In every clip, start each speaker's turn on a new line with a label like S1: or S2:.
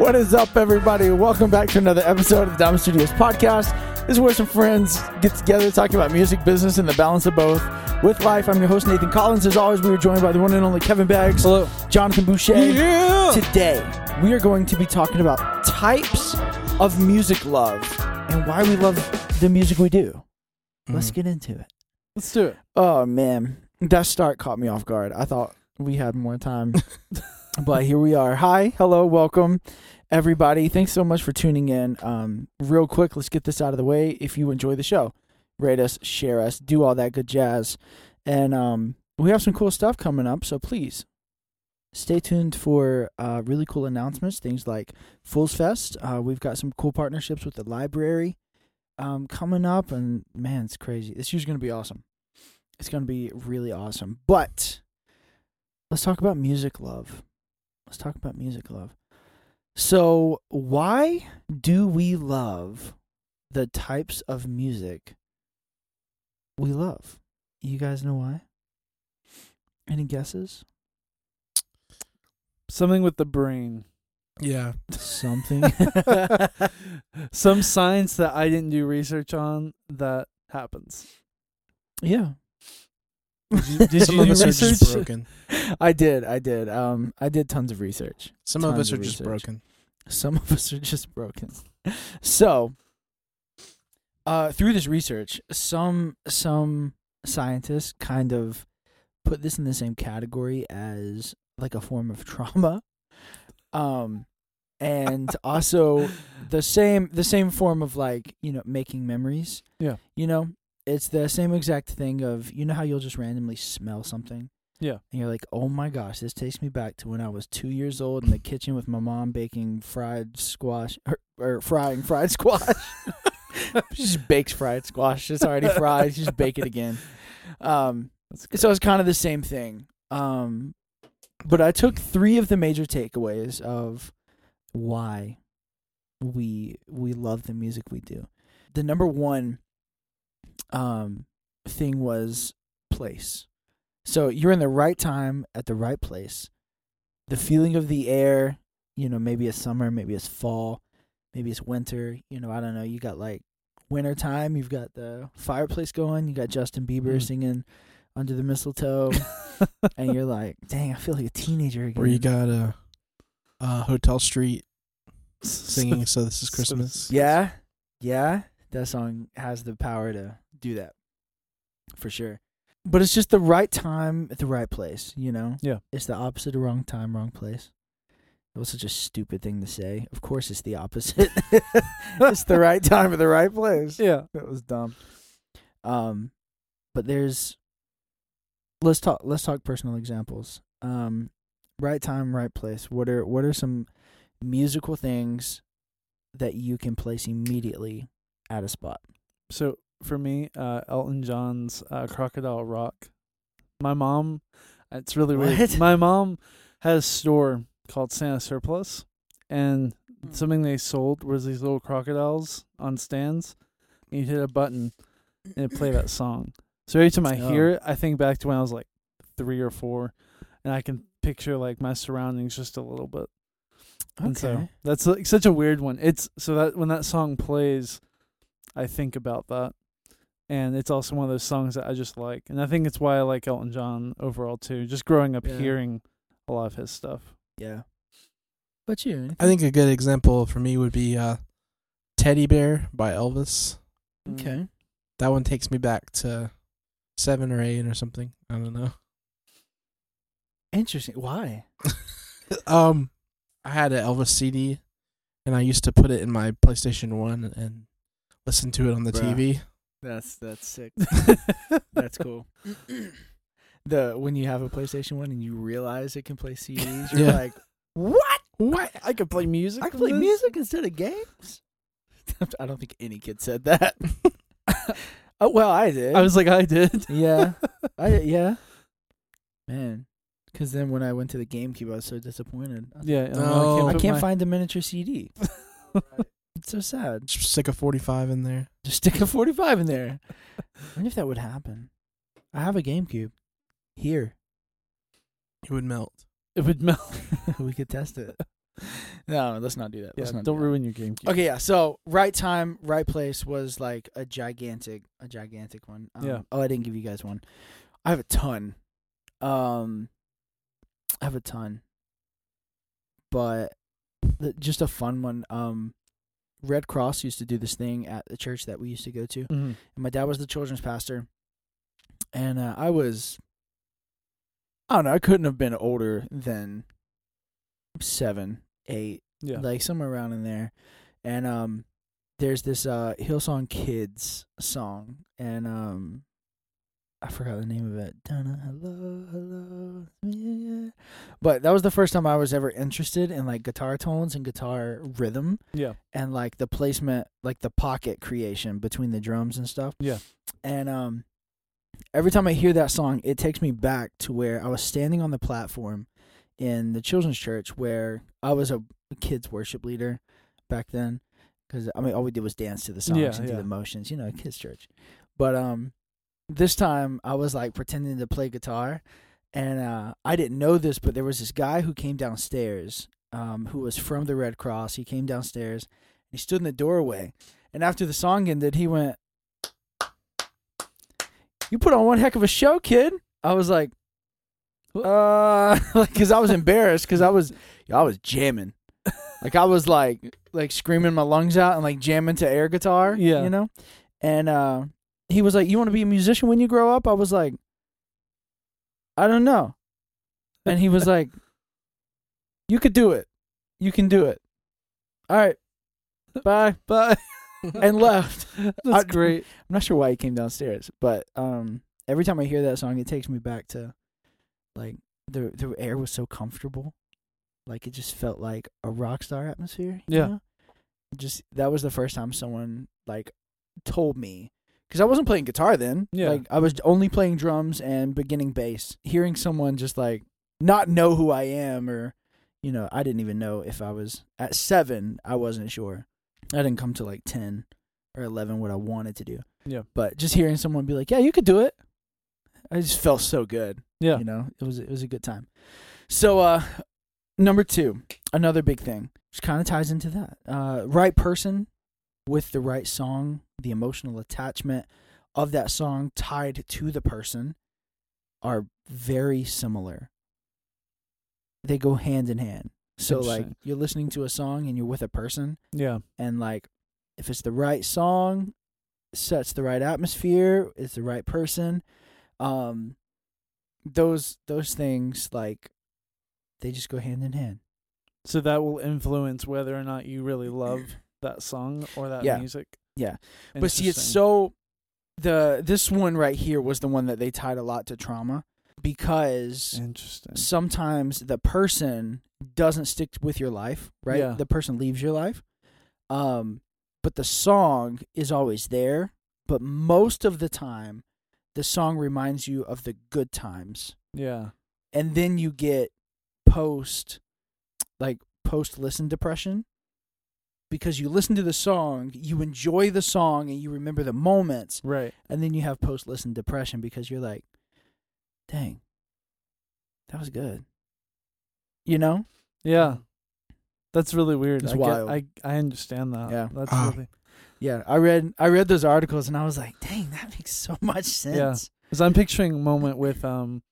S1: What is up, everybody? Welcome back to another episode of the Diamond Studios podcast. This is where some friends get together talking about music, business, and the balance of both. With life, I'm your host, Nathan Collins. As always, we are joined by the one and only Kevin Baggs.
S2: Hello.
S1: Jonathan Boucher.
S2: Yeah.
S1: Today, we are going to be talking about types of music love and why we love the music we do. Let's
S2: Mhm.
S1: get into it.
S2: Let's do it.
S1: Oh man, that start caught me off guard. I thought we had more time, but here we are. Hi, hello, welcome, everybody. Thanks so much for tuning in. Um, real quick, let's get this out of the way. If you enjoy the show, rate us, share us, do all that good jazz, and um, we have some cool stuff coming up. So please stay tuned for uh, really cool announcements. Things like Fools Fest. Uh, we've got some cool partnerships with the library um, coming up, and man, it's crazy. This year's gonna be awesome. It's gonna be really awesome. But let's talk about music love. Let's talk about music love. So, why do we love the types of music we love? You guys know why? Any guesses?
S2: Something with the brain.
S3: Yeah.
S1: Something.
S2: Some science that I didn't do research on that happens.
S1: yeah.
S2: Did you, did
S3: Some
S2: you
S3: of us are just broken.
S1: I did. I did. Um, I did tons of research.
S3: Some of us are
S1: of
S3: just broken.
S1: Some of us are just broken. So, uh, through this research, some some scientists kind of put this in the same category as like a form of trauma, um, and also the same the same form of like you know making memories.
S2: Yeah.
S1: you know, it's the same exact thing of you know how you'll just randomly smell something.
S2: Yeah.
S1: And you're like, oh my gosh, this takes me back to when I was two years old in the kitchen with my mom baking fried squash or, or frying fried squash. she just bakes fried squash. It's already fried. She just bake it again. Um, so it's kind of the same thing. Um, but I took three of the major takeaways of why we we love the music we do. The number one um thing was place. So you're in the right time at the right place. The feeling of the air, you know, maybe it's summer, maybe it's fall, maybe it's winter, you know, I don't know. You got like winter time, you've got the fireplace going, you got Justin Bieber
S2: Mm.
S1: singing under the mistletoe, and you're like, dang, I feel like a teenager again.
S3: Or you got a uh, Hotel Street singing "So This Is Christmas."
S1: Yeah, yeah, that song has the power to do that for sure. But it's just the right time at the right place, you know?
S2: Yeah.
S1: It's the opposite of wrong time, wrong place. That was such a stupid thing to say. Of course, it's the opposite. it's the right time at the right place.
S2: yeah.
S1: That was dumb. Um, but there's let's talk let's talk personal examples. Um, right time, right place. What are what are some musical things that you can place immediately at a spot?
S2: So for me, uh, Elton John's uh, Crocodile Rock. My mom, it's really
S1: What?
S2: weird. My mom has a store called Santa Surplus, and something they sold was these little crocodiles on stands. And you hit a button, and it play that song. So every time I
S1: Oh.
S2: hear it, I think back to when I was like three or four, and I can picture like my surroundings just a little bit. And so
S1: Okay.
S2: that's like such a weird one. It's so that when that song plays, I think about that. And it's also one of those songs that I just like. And I think it's why I like Elton John overall too. Just growing up
S1: Yeah.
S2: hearing a lot of his stuff.
S1: Yeah. But you?
S3: I think a good example for me would be uh, "Teddy Bear" by Elvis.
S1: Okay.
S3: That one takes me back to seven or eight or something. I don't know.
S1: Interesting. Why?
S3: um, I had an Elvis CD, and I used to put it in my PlayStation One and listen to it on the
S1: Bruh.
S3: TV.
S1: That's that's sick. That's cool. the when you have a PlayStation One and you realize it can play CDs, you're
S3: Yeah.
S1: like, what?
S2: What? I could play music.
S1: I can play
S2: this?
S1: music instead of games. I don't think any kid said that. oh well, I did.
S2: I was like, I did.
S1: yeah, I yeah, man. Because then when I went to the GameCube, I was so disappointed. I was
S2: Yeah.
S1: like,
S2: I, know,
S3: Oh.
S1: I can't
S2: my-
S1: find the miniature CD. It's so sad.
S3: Just stick a forty-five in there.
S1: Just stick a 45 in there. I wonder if that would happen. I have a GameCube here.
S3: It would melt.
S2: It would melt.
S1: we could test it. No, let's not do that.
S2: Yeah,
S1: Let's not
S2: don't
S1: do
S2: ruin your GameCube.
S1: Okay, yeah. So right time, right place was like a gigantic, a gigantic one. Um,
S2: Yeah.
S1: Oh, I didn't give you guys one. I have a ton. Um, I have a ton, but the, just a fun one. Um, Red Cross used to do this thing at the church that we used to go to,
S2: hmm
S1: and my dad was the children's pastor, and uh, I was. I don't know. I couldn't have been older than seven, eight,
S2: Yeah.
S1: like somewhere around in there. And um there's this uh Hillsong Kids song and um I forgot the name of it. Donna, hello, hello. yeah. But that was the first time I was ever interested in like guitar tones and guitar rhythm
S2: yeah.
S1: and like the placement, like the pocket creation between the drums and stuff.
S2: Yeah.
S1: And um every time I hear that song, it takes me back to where I was standing on the platform in the children's church where I was a kids worship leader back then cuz I mean all we did was dance to the songs
S2: Yeah,
S1: and do the motions, you know, kids church. But um this time I was like pretending to play guitar and uh I didn't know this but there was this guy who came downstairs um who was from the Red Cross. He came downstairs he stood in the doorway. And after the song ended, he went, You put on one heck of a show, kid. I was like, uh, like, cause I was embarrassed, cause I was, I was jamming, like I was like, like screaming my lungs out and like jamming to air guitar,
S2: Yeah.
S1: you know. And uh, he was like, "You want to be a musician when you grow up?" I was like, "I don't know," and he was like, "You could do it. You can do it. All right, bye."
S2: bye,
S1: and left.
S2: that's
S1: I-
S2: great.
S1: I'm not sure why he came downstairs, but um, every time I hear that song, it takes me back to like the the air was so comfortable, like it just felt like a rock star atmosphere.
S2: Yeah.
S1: know? just that was the first time someone like told me because I wasn't playing guitar then.
S2: Yeah.
S1: like I was only playing drums and beginning bass. Hearing someone just like not know who I am or you know I didn't even know if I was at seven. I wasn't sure. I didn't come to like ten or eleven what I wanted to do.
S2: Yeah.
S1: But just hearing someone be like, "Yeah, you could do it," I just felt so good.
S2: Yeah.
S1: You know, it was it was a good time. So, uh, number two, another big thing, which kind of ties into that. Uh, right person with the right song, the emotional attachment of that song tied to the person are very similar. They go hand in hand. So, like, you're listening to a song and you're with a person,
S2: Yeah.
S1: and like if it's the right song sets the right atmosphere it's the right person um those those things like they just go hand in hand
S2: So that will influence whether or not you really love that song or that
S1: Yeah.
S2: music.
S1: Yeah. but see it's so the this one right here was the one that they tied a lot to trauma because
S2: interesting.
S1: sometimes the person doesn't stick with your life, right?
S2: Yeah.
S1: The person leaves your life. Um, but the song is always there. But most of the time, the song reminds you of the good times.
S2: Yeah.
S1: And then you get post, like post listen depression. Because you listen to the song, you enjoy the song, and you remember the moments.
S2: Right.
S1: And then you have post listen depression because you're like, dang, that was good. You know?
S2: Yeah. That's really weird.
S1: It's
S2: I, get-
S1: wild.
S2: I I understand that.
S1: Yeah.
S2: That's
S3: Ah.
S2: really
S1: Yeah, I read I read those articles and I was like, dang, that makes so much sense.
S2: Yeah, Because I'm picturing a moment with um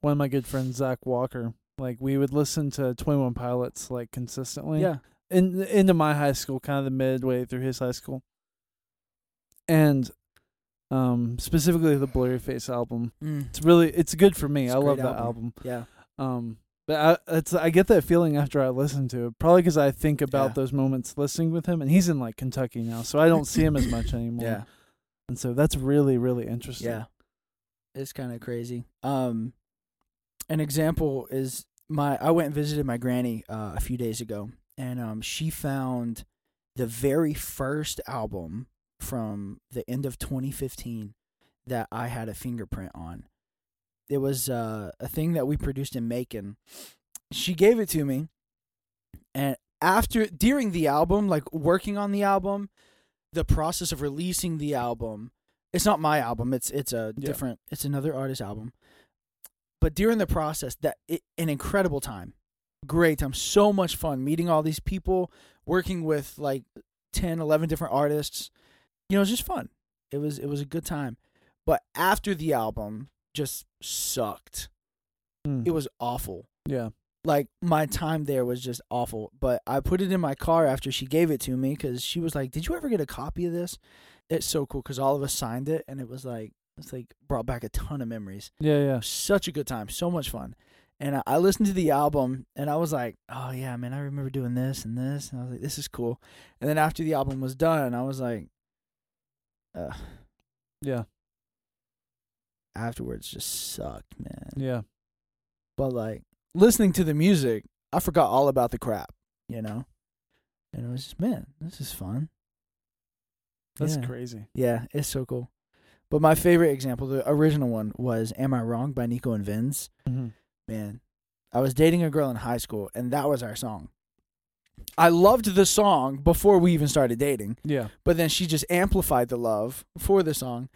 S2: one of my good friends, Zach Walker. Like we would listen to Twenty One Pilots like consistently.
S1: Yeah.
S2: In into my high school, kind of the midway through his high school. And um specifically the Blurryface album.
S1: Mm.
S2: It's really it's good for me.
S1: It's
S2: I love
S1: great
S2: that
S1: album.
S2: album.
S1: Yeah.
S2: Um but I it's I get that feeling after I listen to it. Probably because I think about
S1: Yeah.
S2: those moments listening with him, and he's in like Kentucky now, so I don't see him as much anymore.
S1: Yeah.
S2: and so that's really really interesting.
S1: Yeah. It's kind of crazy. Um an example is my I went and visited my granny uh, a few days ago and um she found the very first album from the end of 2015 that I had a fingerprint on. It was uh, a thing that we produced in Macon. She gave it to me and after during the album like working on the album the process of releasing the album it's not my album it's it's a
S2: Yeah.
S1: different it's another artist album but during the process that it, an incredible time great time. So much fun meeting all these people, working with like 10, 11 different artists. You know, it was just fun. It was it was a good time. But after the album just sucked.
S2: Mm.
S1: It was awful.
S2: yeah.
S1: Like my time there was just awful. But I put it in my car after she gave it to me cuz she was like, "Did you ever get a copy of this?" It's so cool cuz all of us signed it and it was like it's like brought back a ton of memories
S2: Yeah, yeah.
S1: such a good time, so much fun. And I, listened to the album and I was like, oh yeah, man, I remember doing this and this. And I was like, this is cool. And then after the album was done, I was like, uh,
S2: Yeah.
S1: afterwards just sucked, man.
S2: Yeah.
S1: But like listening to the music, I forgot all about the crap, you know? And it was just, man, this is fun.
S2: That's
S1: Yeah.
S2: crazy.
S1: Yeah, it's so cool. But my favorite example, the original one, was Am I Wrong by Nico and Vinz.
S2: Mm-hmm.
S1: Man, I was dating a girl in high school, and that was our song. I loved the song before we even started dating,
S2: Yeah.
S1: but then she just amplified the love for the song.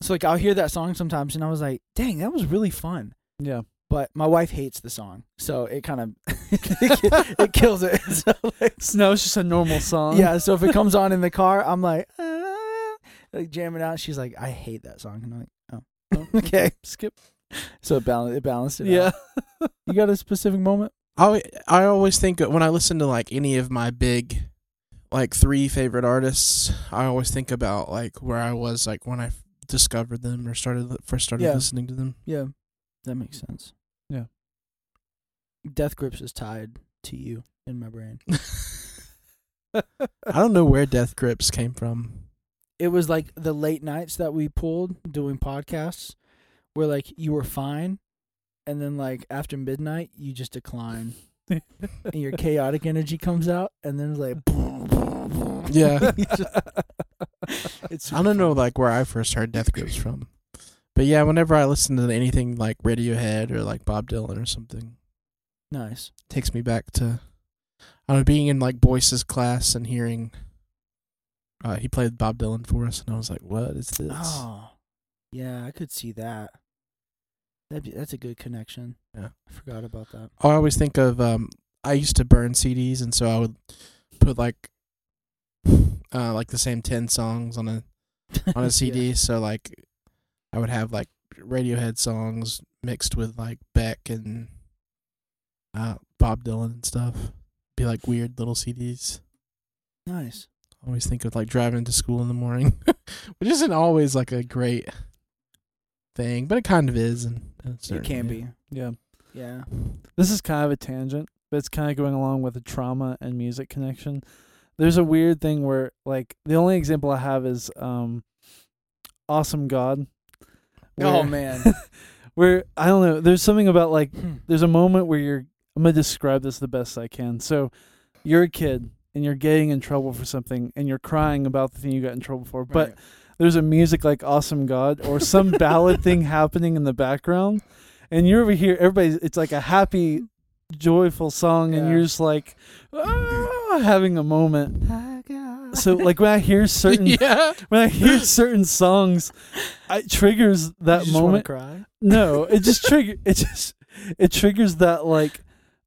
S1: So like I'll hear that song sometimes, and I was like, "Dang, that was really fun."
S2: Yeah.
S1: But my wife hates the song, so it kind of it kills it. So like,
S2: now it's just a normal song.
S1: yeah, so if it comes on in the car, I'm like, "Ah," like jamming out. She's like, "I hate that song," and I'm like, "Oh, okay."
S2: Skip.
S1: So it balanced it balanced it.
S2: Yeah.
S1: out. you got a specific moment?
S3: I I always think when I listen to like any of my big like three favorite artists, I always think about like where I was like when I f- discovered them or started first started
S1: Yeah.
S3: listening to them.
S1: Yeah, that makes sense.
S2: Yeah.
S1: Death Grips is tied to you in my brain.
S3: I don't know where Death Grips came from.
S1: It was like the late nights that we pulled doing podcasts, where like you were fine, and then like after midnight you just decline, and your chaotic energy comes out, and then it's like,
S3: Yeah.
S1: It's
S3: I don't know like where I first heard Death Grips from. But yeah, whenever I listen to anything like Radiohead or like Bob Dylan or something,
S1: nice.
S3: takes me back to I don't being in like Boyce's class and hearing uh, he played Bob Dylan for us, and I was like, "What is this?"
S1: Oh, yeah, I could see that. That'd be, that's a good connection.
S3: Yeah.
S1: I forgot about that.
S3: I always think of um I used to burn CDs and so I would put like uh like the same 10 songs on a on a CD so like I would have like Radiohead songs mixed with like Beck and uh Bob Dylan and stuff. Be like weird little CDs.
S1: Nice.
S3: I always think of like driving to school in the morning, which isn't always like a great thing, but it kind of is and
S1: It can be.
S2: Yeah.
S1: Yeah.
S2: This is kind of a tangent, but it's kind of going along with the trauma and music connection. There's a weird thing where, like, the only example I have is um, "Awesome God."
S1: Oh
S2: where-
S1: man.
S2: where I don't know. There's something about like
S1: Hmm.
S2: there's a moment where you're. I'm gonna describe this the best I can. So, you're a kid and you're getting in trouble for something, and you're crying about the thing you got in trouble for, but
S1: Right.
S2: There's a music like Awesome God or some ballad thing happening in the background. And you're over here, everybody's, it's like a happy, joyful song, and you're just like, ah, having a moment. So, like, when I hear certain,
S3: yeah.
S2: when I hear certain songs, it triggers that moment. No, it just trigger, it just, it triggers that, like,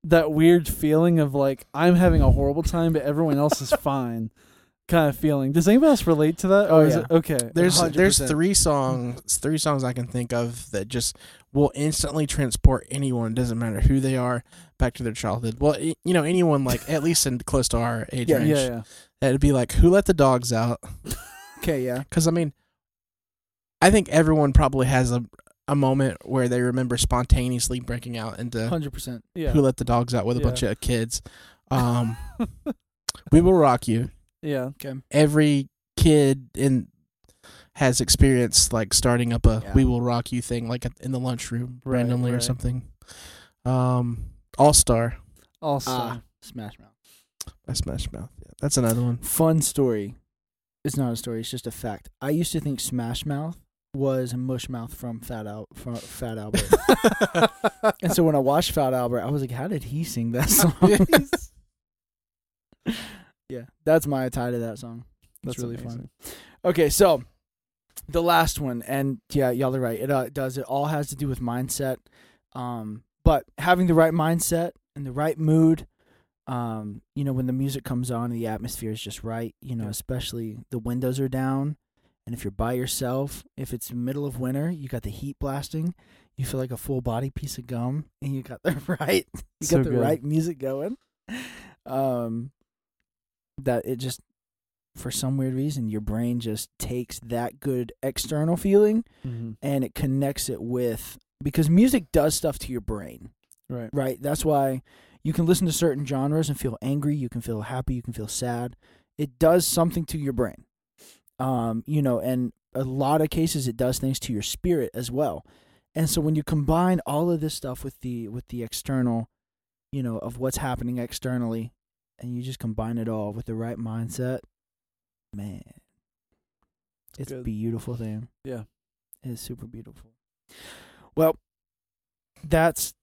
S2: that weird feeling of like, I'm having a horrible time, but everyone else is fine kind of feeling. Does anybody else relate to that?
S1: Oh, yeah.
S2: it- okay.
S3: There's
S1: 100%.
S3: there's three songs three songs I can think of that just will instantly transport anyone doesn't matter who they are back to their childhood. Well, you know anyone like at least in close to our age
S1: Yeah,
S3: range.
S2: yeah, yeah.
S3: That'd be like who let the dogs out?
S1: Okay, yeah.
S3: Because I mean, I think everyone probably has a a moment where they remember spontaneously breaking out into
S1: Hundred percent.
S2: Yeah.
S3: who let the dogs out with a bunch of kids. Um, we will rock you.
S2: Yeah.
S1: Okay.
S3: every kid in has experienced like starting up a
S1: Yeah.
S3: "We Will Rock You" thing, like in the lunchroom
S2: Right,
S3: randomly or something. Um, All Star
S2: Also.
S1: Ah, Smash Mouth.
S3: by Smash Mouth. Yeah, that's another one.
S1: Fun story. It's not a story. It's just a fact. I used to think Smash Mouth was Mush Mouth from Fat Al from Fat Albert. and so when I watched Fat Albert, I was like, "How did he sing that song?" Yeah, that's my tie to that song. That's, really
S2: amazing.
S1: fun. Okay, so the last one, and yeah, y'all are right. It uh, does. It all has to do with mindset. Um, but having the right mindset and the right mood. Um, you know, when the music comes on, the atmosphere is just right. You know,
S2: Yeah.
S1: especially the windows are down, and if you're by yourself, if it's middle of winter, you got the heat blasting. You feel like a full body piece of gum, and you got the right, you
S2: So
S1: got the
S2: good.
S1: right music going. Um, that it just, for some weird reason, your brain just takes that good external feeling
S2: hmm
S1: and it connects it with because music does stuff to your brain.
S2: Right.
S1: right? That's why you can listen to certain genres and feel angry you can feel happy you can feel sad. It does something to your brain. Um you know and a lot of cases it does things to your spirit as well. And so when you combine all of this stuff with the with the external you know of what's happening externally and you just combine it all with the right mindset man it's a beautiful thing
S2: Yeah.
S1: it is super beautiful. Well, that's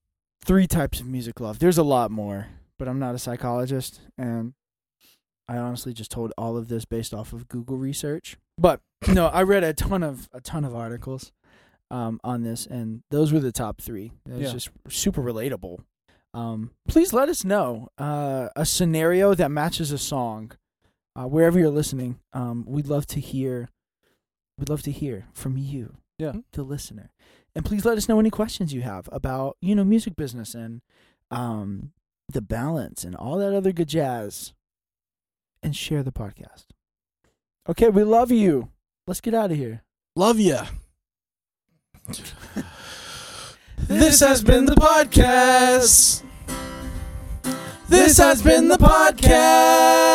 S1: three types of music love. There's a lot more, but I'm not a psychologist, and I honestly just told all of this based off of Google research. But no, I read a ton of a ton of articles um, on this, and those were the top three. It was
S2: Yeah.
S1: just super relatable. Um, please let us know uh, a scenario that matches a song uh, wherever you're listening. Um, we'd love to hear. We'd love to hear from you
S2: Yeah.
S1: the listener. And please let us know any questions you have about, you know, music business and um the balance and all that other good jazz. And share the podcast. Okay, we love you. Let's get out of here.
S3: Love ya. This has been the podcast. This has been the podcast.